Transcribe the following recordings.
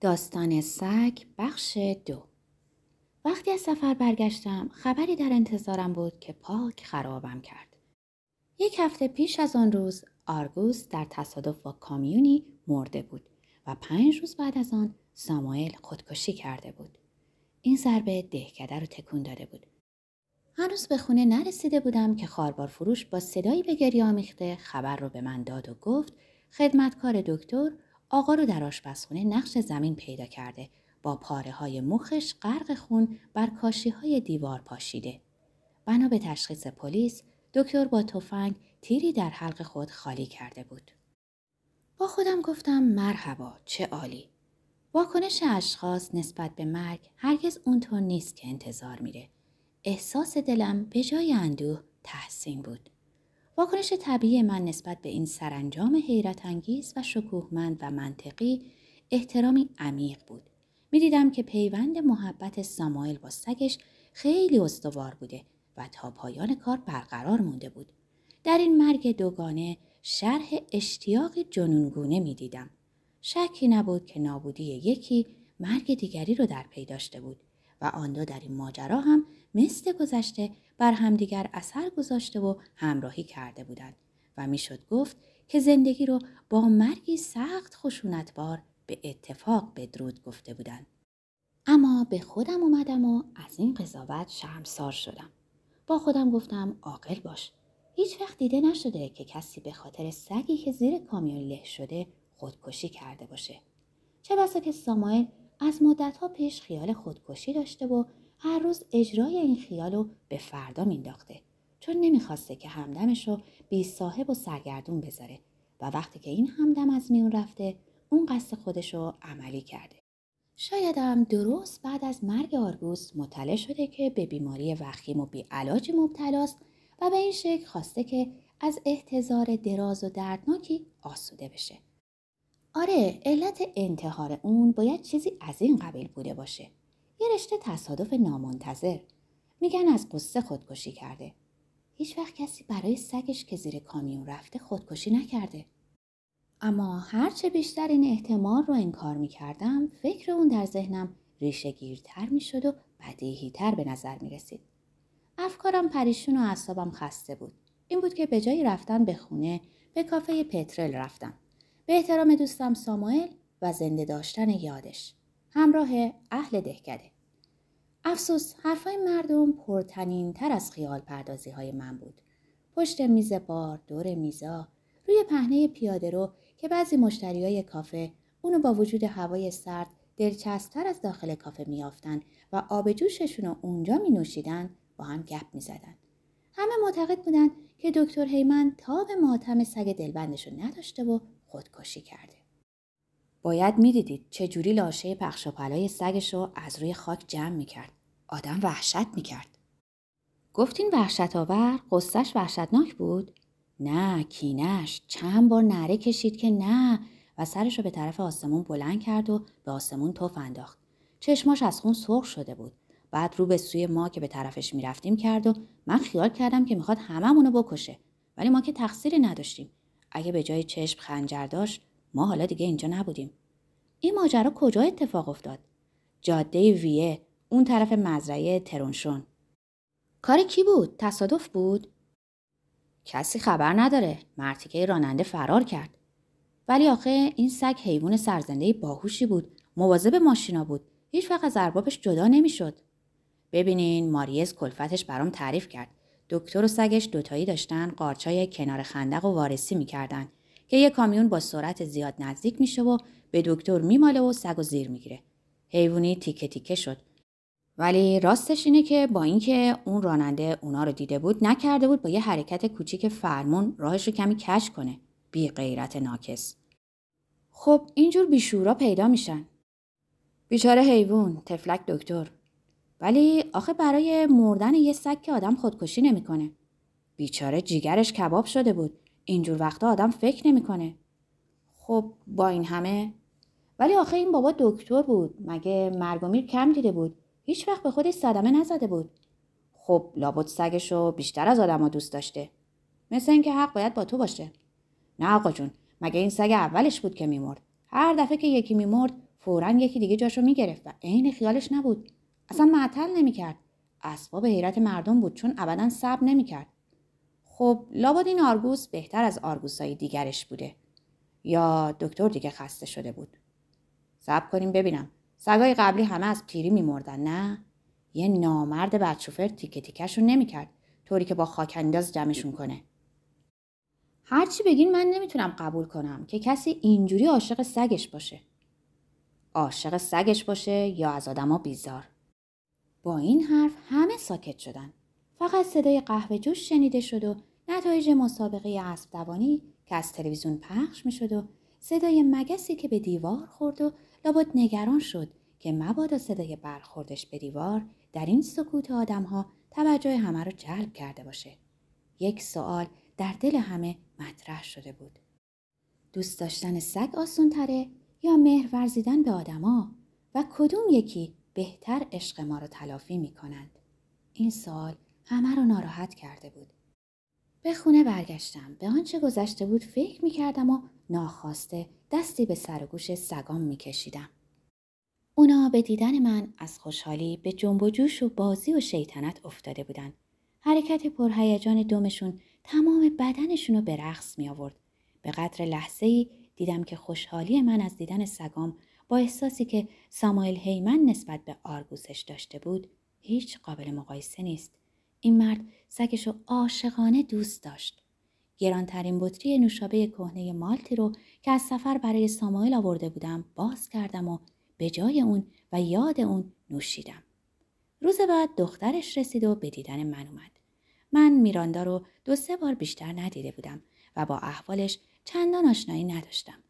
داستان سگ بخش دو وقتی از سفر برگشتم خبری در انتظارم بود که پاک خرابم کرد. یک هفته پیش از آن روز آرگوس در تصادف با کامیونی مرده بود و پنج روز بعد از آن ساموئل خودکشی کرده بود. این ضربه دهکده رو تکون داده بود. هنوز به خونه نرسیده بودم که خاربار فروش با صدایی به گریه آمیخته خبر رو به من داد و گفت خدمتکار دکتر آقا رو در آشپزخونه نقش زمین پیدا کرده با پاره های مخش غرق خون بر کاشی های دیوار پاشیده. بنا به تشخیص پلیس دکتر با تفنگ تیری در حلق خود خالی کرده بود. با خودم گفتم مرحبا چه عالی. واکنش اشخاص نسبت به مرگ هرگز اونطور نیست که انتظار میره. احساس دلم به جای اندوه تحسین بود. واکنش طبیعی من نسبت به این سرانجام حیرت انگیز و شکوهمند و منطقی احترامی عمیق بود. می‌دیدم که پیوند محبت سامایل با سگش خیلی استوار بوده و تا پایان کار برقرار مونده بود. در این مرگ دوگانه شرح اشتیاقی جنونگونه می‌دیدم. شکی نبود که نابودی یکی مرگ دیگری رو در پی داشته بود و آن دو در این ماجرا هم مثل گذشته بر همدیگر اثر گذاشته و همراهی کرده بودند و می‌شد گفت که زندگی رو با مرگی سخت خشونتبار به اتفاق بدرود گفته بودند. اما به خودم اومدم و از این قضاوت شرمسار شدم. با خودم گفتم عاقل باش. هیچ وقت دیده نشده که کسی به خاطر سگی که زیر کامیون له شده خودکشی کرده باشه. چه بسا که سامایل از مدتها پیش خیال خودکشی داشته و هر روز اجرای این خیال رو به فردا مینداخته چون نمی‌خواسته که همدمش رو بی صاحب و سرگردون بذاره و وقتی که این همدم از میون رفته اون قصد خودش رو عملی کرده. شایدم درست بعد از مرگ آرگوس مطلع شده که به بیماری وخیم و بی علاج مبتلاست و به این شکل خواسته که از احتضار دراز و دردناکی آسوده بشه. آره علت انتحار اون باید چیزی از این قبیل بوده باشه. یه رشته تصادف نامنتظر. میگن از قصه خودکشی کرده. هیچ وقت کسی برای سگش که زیر کامیون رفته خودکشی نکرده. اما هرچه بیشتر این احتمال رو انکار می‌کردم فکر اون در ذهنم ریشه گیرتر می‌شد و بدیهیتر به نظر می رسید. افکارم پریشون و اعصابم خسته بود. این بود که به جای رفتن به خونه به کافه پترل رفتم. به احترام دوستم ساموئل و زنده داشتن یادش. همراه اهل دهکده. افسوس حرفای مردم پرتنین تر از خیال پردازی های من بود. پشت میز بار، دور میزا، روی پهنه پیاده رو که بعضی مشتری های کافه اونو با وجود هوای سرد دلچسبتر از داخل کافه میافتن و آب جوششون رو اونجا می نوشیدن با هم گپ می زدن. همه معتقد بودن که دکتر هیمن تاب ماتم سگ دلبندش رو نداشته و خودکشی کرده. باید می‌دیدید چه جوری لاشه پخش و پلای سگش رو از روی خاک جمع می‌کرد. آدم وحشت می‌کرد. گفتین وحشت آور قصهش وحشتناک بود؟ نه کینش چند بار نره کشید که نه و سرش رو به طرف آسمون بلند کرد و به آسمون توف انداخت. چشماش از خون سرخ شده بود. بعد رو به سوی ما که به طرفش می‌رفتیم کرد و من خیال کردم که می‌خواد هممونو بکشه ولی ما که تقصیری نداشتیم اگه به جای چشم خنجر داشت ما حالا دیگه اینجا نبودیم. این ماجرا کجا اتفاق افتاد؟ جاده ویه اون طرف مزرعه ترونشون. کار کی بود؟ تصادف بود؟ کسی خبر نداره. مرتیکه راننده فرار کرد. ولی آخه این سگ حیوان سرزنده باهوشی بود. مواظب ماشینا بود. هیچ وقت از اربابش جدا نمی‌شد. ببینین ماریز کلفتش برام تعریف کرد. دکتر و سگش دوتایی داشتن قارچای کنار خندق و وارسی می‌کردن. که یه کامیون با سرعت زیاد نزدیک میشه و به دکتر میماله و سگ و زیر می‌گیره. حیوانی تیکه تیکه شد. ولی راستش اینه که با اینکه اون راننده اونا رو دیده بود نکرده بود با یه حرکت کوچیک فرمون راهش رو کمی کش کنه. بی غیرت ناکس. خب اینجور بیشورا پیدا میشن. بیچاره حیوان تفلک دکتر ولی آخه برای مردن یه سگ که آدم خودکشی نمی‌کنه. بیچاره جیگرش کباب شده بود. اینجور وقتا آدم فکر نمی‌کنه. خب با این همه؟ ولی آخه این بابا دکتر بود. مگه مرگ و میر کم دیده بود؟ هیچ وقت به خودش صدمه نزده بود. خب لابد سگشو بیشتر از آدما دوست داشته. مثل اینکه حق باید با تو باشه. نه آقا جون مگه این سگ اولش بود که میمرد؟ هر دفعه که یکی میمرد فورا یکی دیگه جاشو می‌گرفت و عین خیالش نبود. اصلا معطل نمی‌کرد. اسباب حیرت مردم بود چون ابدا صبر نمی‌کرد. خب لابد این آرگوس بهتر از آرگوسای دیگرش بوده. یا دکتر دیگه خسته شده بود. صبر کنیم ببینم. سگای قبلی همه از پیری میمردن نه؟ یه نامرد بدشوفر تیکه تیکهشون نمی‌کرد. طوری که با خاک انداز جمعشون کنه. هرچی بگین من نمی‌تونم قبول کنم که کسی اینجوری عاشق سگش باشه. عاشق سگش باشه یا از آدما بیزار. با این حرف همه ساکت شدن. فقط صدای قهوه جوش شنیده شد و نتایج مسابقه اسب دوانی که از تلویزیون پخش می شد و صدای مگسی که به دیوار خورد و لابد نگران شد که مبادا صدای برخوردش به دیوار در این سکوت آدمها توجه همه را جلب کرده باشه. یک سوال در دل همه مطرح شده بود. دوست داشتن سگ آسون تره یا مهر ورزیدن به آدما و کدوم یکی بهتر عشق ما را تلافی می کنند؟ این سوال همه را ناراحت کرده بود. به خونه برگشتم. به آنچه گذشته بود فکر می کردم و ناخواسته دستی به سر و گوش سگام می کشیدم. اونا به دیدن من از خوشحالی به جنب و جوش و بازی و شیطنت افتاده بودن. حرکت پرهیجان دمشون تمام بدنشون رو به رقص می آورد. به قدر لحظه ای دیدم که خوشحالی من از دیدن سگام با احساسی که ساموئل هیمن نسبت به آرگوسش داشته بود هیچ قابل مقایسه نیست. این مرد سگش رو عاشقانه دوست داشت. گرانترین بطری نوشابه کهنه مالتی رو که از سفر برای ساموئل آورده بودم باز کردم و به جای اون و یاد اون نوشیدم. روز بعد دخترش رسید و به دیدن من اومد. من میراندا رو دو سه بار بیشتر ندیده بودم و با احوالش چندان آشنایی نداشتم.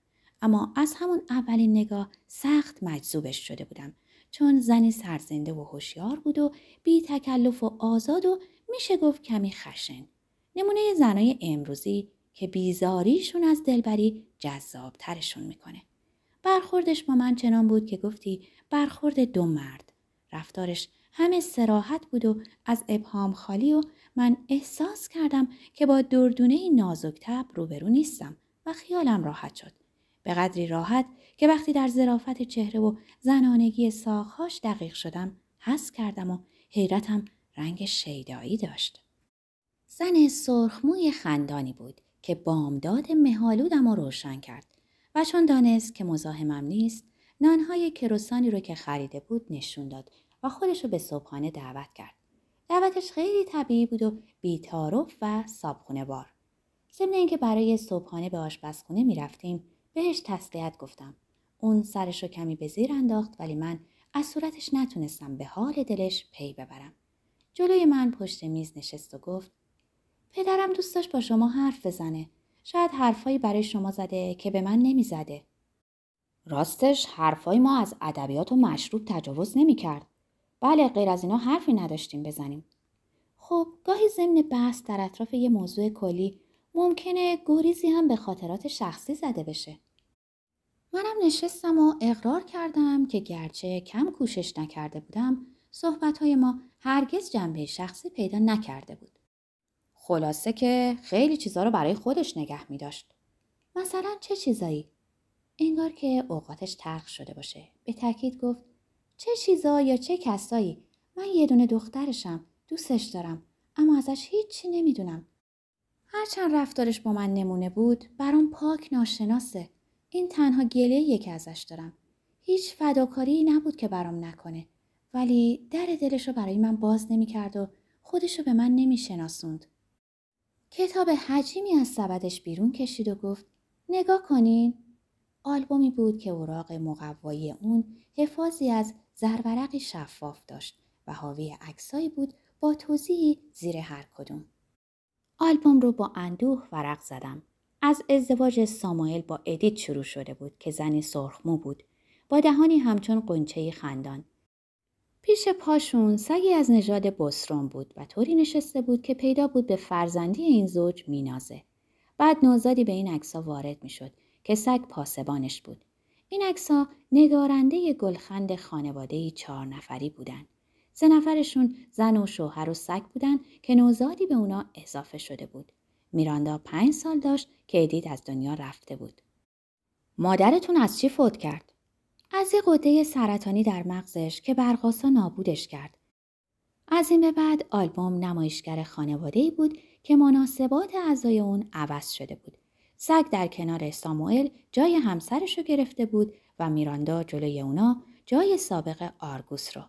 اما از همون اولین نگاه سخت مجذوبش شده بودم چون زنی سرزنده و هوشیار بود و بی تکلف و آزاد و میشه گفت کمی خشن. نمونه زنای امروزی که بیزاریشون از دلبری جذابترشون می‌کنه. برخوردش با من چنان بود که گفتی برخورد دو مرد. رفتارش همه سراحت بود و از ابهام خالی و من احساس کردم که با دردونه نازک تب روبرو نیستم و خیالم راحت شد. به قدری راحت که وقتی در ظرافت چهره و زنانگی ساخهاش دقیق شدم حس کردم و حیرتم رنگ شیدایی داشت. زن سرخموی خندانی بود که بامداد مهالودم رو روشن کرد و چون دانست که مزاحمم نیست نانهای کروسانی رو که خریده بود نشون داد و خودش رو به صبحانه دعوت کرد. دعوتش خیلی طبیعی بود و بیتارف و صابخونه بار. ضمن اینکه برای صبحانه به آشپزخونه می‌رفتیم بهش تسلیت گفتم. اون سرش رو کمی به زیر انداخت ولی من از صورتش نتونستم به حال دلش پی ببرم. جلوی من پشت میز نشست و گفت پدرم دوست داشت با شما حرف بزنه. شاید حرفایی برای شما زده که به من نمی‌زده. راستش حرفای ما از ادبیات و مشروب تجاوز نمی‌کرد. بله غیر از اینا حرفی نداشتیم بزنیم. خب گاهی ضمن بحث در اطراف یه موضوع کلی ممکنه گریزی هم به خاطرات شخصی زده بشه. منم نشستم و اقرار کردم که گرچه کم کوشش نکرده بودم صحبتهای ما هرگز جنبه شخصی پیدا نکرده بود. خلاصه که خیلی چیزا رو برای خودش نگه می داشت. مثلا چه چیزایی؟ انگار که اوقاتش تلخ شده باشه. به تاکید گفت چه چیزا یا چه کسایی؟ من یه دونه دخترشم. دوستش دارم. اما ازش هیچی نمی‌دونم. هرچند رفتارش با من نمونه بود برام پاک ناشناسه. این تنها گله که ازش دارم. هیچ فداکاری نبود که برام نکنه. ولی در دلش رو برای من باز نمی‌کرد و خودش رو به من نمیشناسوند. کتاب حجیمی از سبدش بیرون کشید و گفت نگاه کنین. آلبومی بود که اوراق مقوایی اون حفاظی از زرورقی شفاف داشت و حاوی عکسایی بود با توضیحی زیر هر کدوم. آلبوم رو با اندوه ورق زدم. از ازدواج ساموئل با ادیت شروع شده بود که زنی سرخمو بود با دهانی همچون قنچه خندان پیش پاشون سگی از نژاد بسروم بود و طوری نشسته بود که پیدا بود به فرزندی این زوج مینازه. بعد نوزادی به این عکسا وارد می‌شد که سگ پاسبانش بود. این عکسا نگارنده گلخند خانواده چهار نفری بودن. سه نفرشون زن و شوهر و سگ بودن که نوزادی به اونا اضافه شده بود. میراندا پنج سال داشت که ادید از دنیا رفته بود. مادرتون از چی فوت کرد؟ از یه قده سرطانی در مغزش که برقاسا نابودش کرد. از این به بعد آلبوم نمایشگر خانواده بود که مناسبات اعضای اون عوض شده بود. سگ در کنار ساموئل جای همسرش رو گرفته بود و میراندا جلوی اونا جای سابق آرگوس رو.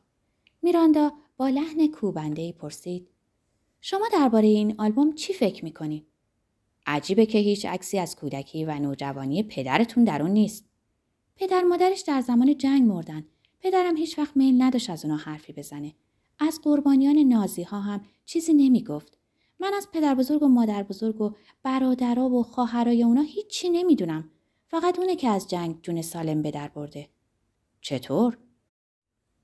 میراندا با لحن کوبنده پرسید شما درباره این آلبوم چی فکر می‌کنی؟ عجیبه که هیچ عکسی از کودکی و نوجوانی پدرتون در اون نیست. پدر مادرش در زمان جنگ مردن. پدرم هیچ وقت میل نداشت از اونا حرفی بزنه. از قربانیان نازی ها هم چیزی نمی گفت. من از پدر بزرگ و مادر بزرگ و برادرها و خواهرای اونا هیچی نمی‌دونم. فقط اونه که از جنگ جون سالم به در برده. چطور؟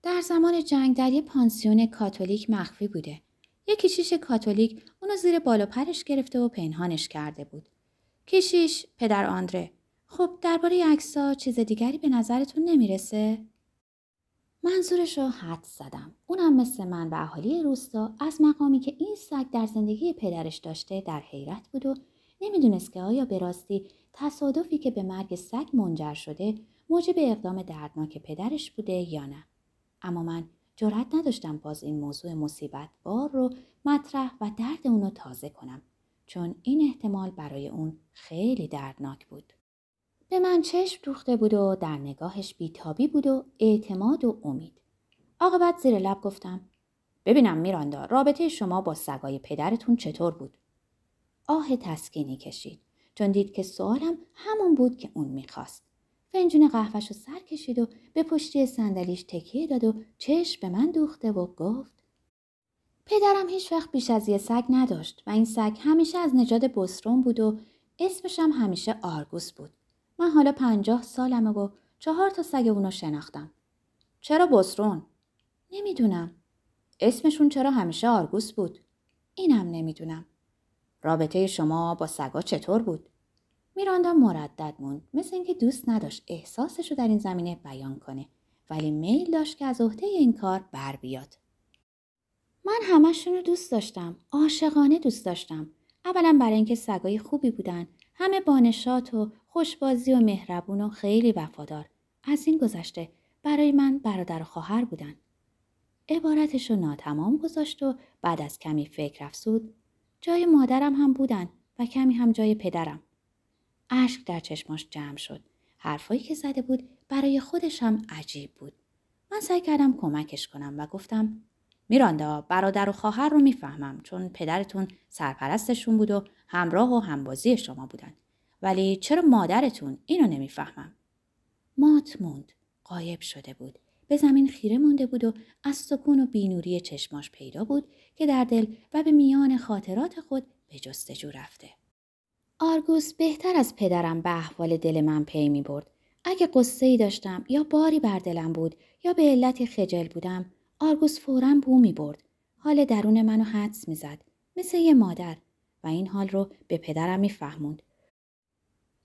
در زمان جنگ در یه پانسیون کاتولیک مخفی بوده. یه کشیش کاتولیک اونو زیر بالا پرش گرفته و پنهانش کرده بود. کشیش پدر آندره خب درباره عکسا چیز دیگری به نظرتون نمی‌رسه؟ منظورش رو حد زدم. اونم مثل من و اهالی روستا از مقامی که این سگ در زندگی پدرش داشته در حیرت بود و نمی‌دونست که آیا به راستی تصادفی که به مرگ سگ منجر شده موجب اقدام دردناک پدرش بوده یا نه. اما من جرأت نداشتم باز این موضوع مصیبت بار رو مطرح و درد اونو تازه کنم چون این احتمال برای اون خیلی دردناک بود. به من چشم دوخته بود و در نگاهش بیتابی بود و اعتماد و امید. عاقبت زیر لب گفتم ببینم میراندا رابطه شما با سگای پدرتون چطور بود؟ آه تسکینی کشید چون دید که سوالم همون بود که اون می‌خواست. فنجون قهوهش رو سر کشید و به پشتی صندلیش تکیه داد و چشم به من دوخته و گفت پدرم هیچ وقت بیش از یه سگ نداشت و این سگ همیشه از نژاد بسترون بود و اسمش هم همیشه آرگوس بود. من حالا پنجاه سالمه و چهار تا سگ اونو شناختم. چرا بسترون؟ نمی‌دونم. اسمشون چرا همیشه آرگوس بود؟ اینم نمی‌دونم. رابطه شما با سگا چطور بود؟ میراندا مردد موند مثل اینکه دوست نداشت احساسش رو در این زمینه بیان کنه ولی میل داشت که از عهده این کار بر بیاد. من همشون رو دوست داشتم. عاشقانه دوست داشتم. اولا برای اینکه سگای خوبی بودن. همه بانشات و خوشبازی و مهربون و خیلی وفادار. از این گذشته برای من برادر و خواهر بودن. عبارتش رو ناتمام گذاشت و بعد از کمی فکر افسود جای مادرم هم بودن و کمی هم جای پدرم. اشک در چشماش جمع شد. حرفایی که زده بود برای خودش هم عجیب بود. من سعی کردم کمکش کنم و گفتم میراندا برادر و خواهر رو می‌فهمم چون پدرتون سرپرستشون بود و همراه و همبازی شما بودن. ولی چرا مادرتون اینو نمی‌فهمم؟ مات موند. غایب شده بود. به زمین خیره مونده بود و از سکون و بینوری چشماش پیدا بود که در دل و به میان خاطرات خود به جستجو رفته. آرگوس بهتر از پدرم به احوال دل من پی می برد. اگه غصه ای داشتم یا باری بر دلم بود یا به علتی خجل بودم آرگوس فورا بو می برد. حال درون منو حدس می زد. مثل یه مادر و این حال رو به پدرم می فهموند.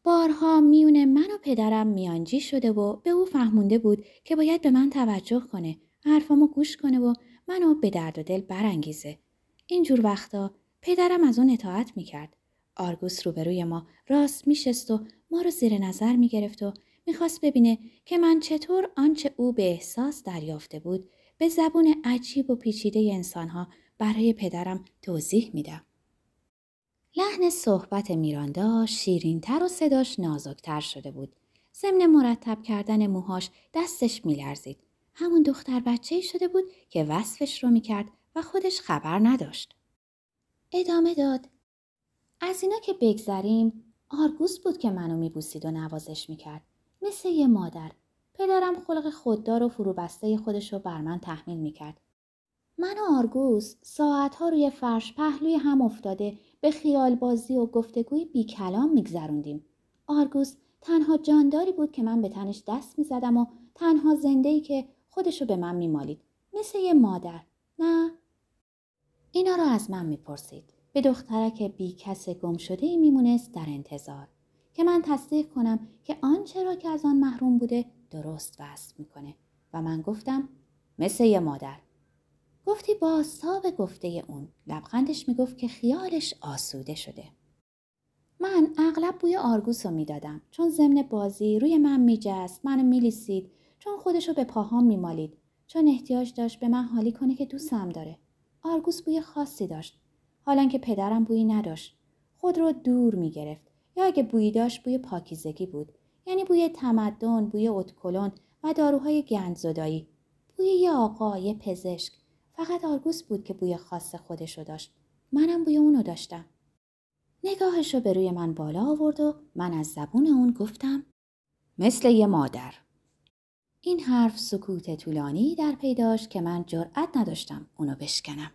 بارها میون من و پدرم میانجی شده و به او فهمونده بود که باید به من توجه کنه. حرفامو گوش کنه و منو به درد و دل برانگیزه. اینجور وقتا پدرم از اون اطاعت می‌کرد. آرگوس روبروی ما راست میشست و ما رو زیر نظر می‌گرفت و می‌خواست ببینه که من چطور آنچه او به احساس دریافته بود به زبون عجیب و پیچیده انسانها برای پدرم توضیح میدم. لحن صحبت میراندا شیرینتر و صداش نازکتر شده بود. ضمن مرتب کردن موهاش دستش میلرزید. همون دختر بچه شده بود که وصفش رو می‌کرد و خودش خبر نداشت. ادامه داد. از اینا که بگذریم آرگوس بود که منو میبوسید و نوازش می‌کرد. مثل یه مادر. پدرم خلق خوددار و فروبسته خودش رو بر من تحمیل می‌کرد. من و آرگوس ساعتها روی فرش پهلوی هم افتاده به خیال بازی و گفتگوی بی کلام میگذروندیم. آرگوس تنها جانداری بود که من به تنش دست می‌زدم و تنها زندهی که خودشو به من میمالید. مثل یه مادر. نه؟ اینا رو از من می‌پرسید. به دخترک بی کس گم شده ای میمونست در انتظار. که من تصدیق کنم که آنچه را که از آن محروم بوده درست وصل می‌کنه. و من گفتم مثل یه مادر. گفتی با به گفته اون. لبخندش می‌گفت که خیالش آسوده شده. من اغلب بوی آرگوس رو می‌دادم چون ضمن بازی روی من میجست منو میلیسید چون خودشو به پاهام میمالید چون احتیاج داشت به من حالی کنه که دوستم داره. آرگوس بوی خاصی داشت. حالا که پدرم بویی نداشت. خود رو دور می‌گرفت. یا اگه بویی داشت بوی پاکیزگی بود. یعنی بوی تمدن بوی اتکلون و داروهای گندزدایی. بوی یه آقا یه پزشک. فقط آرگوس بود که بوی خاص خودشو داشت. منم بوی اونو داشتم. نگاهشو به روی من بالا آورد و من از زبون اون گفتم مثل یه مادر. این حرف سکوت طولانی در پیداش که من جرأت نداشتم اونو بشکنم.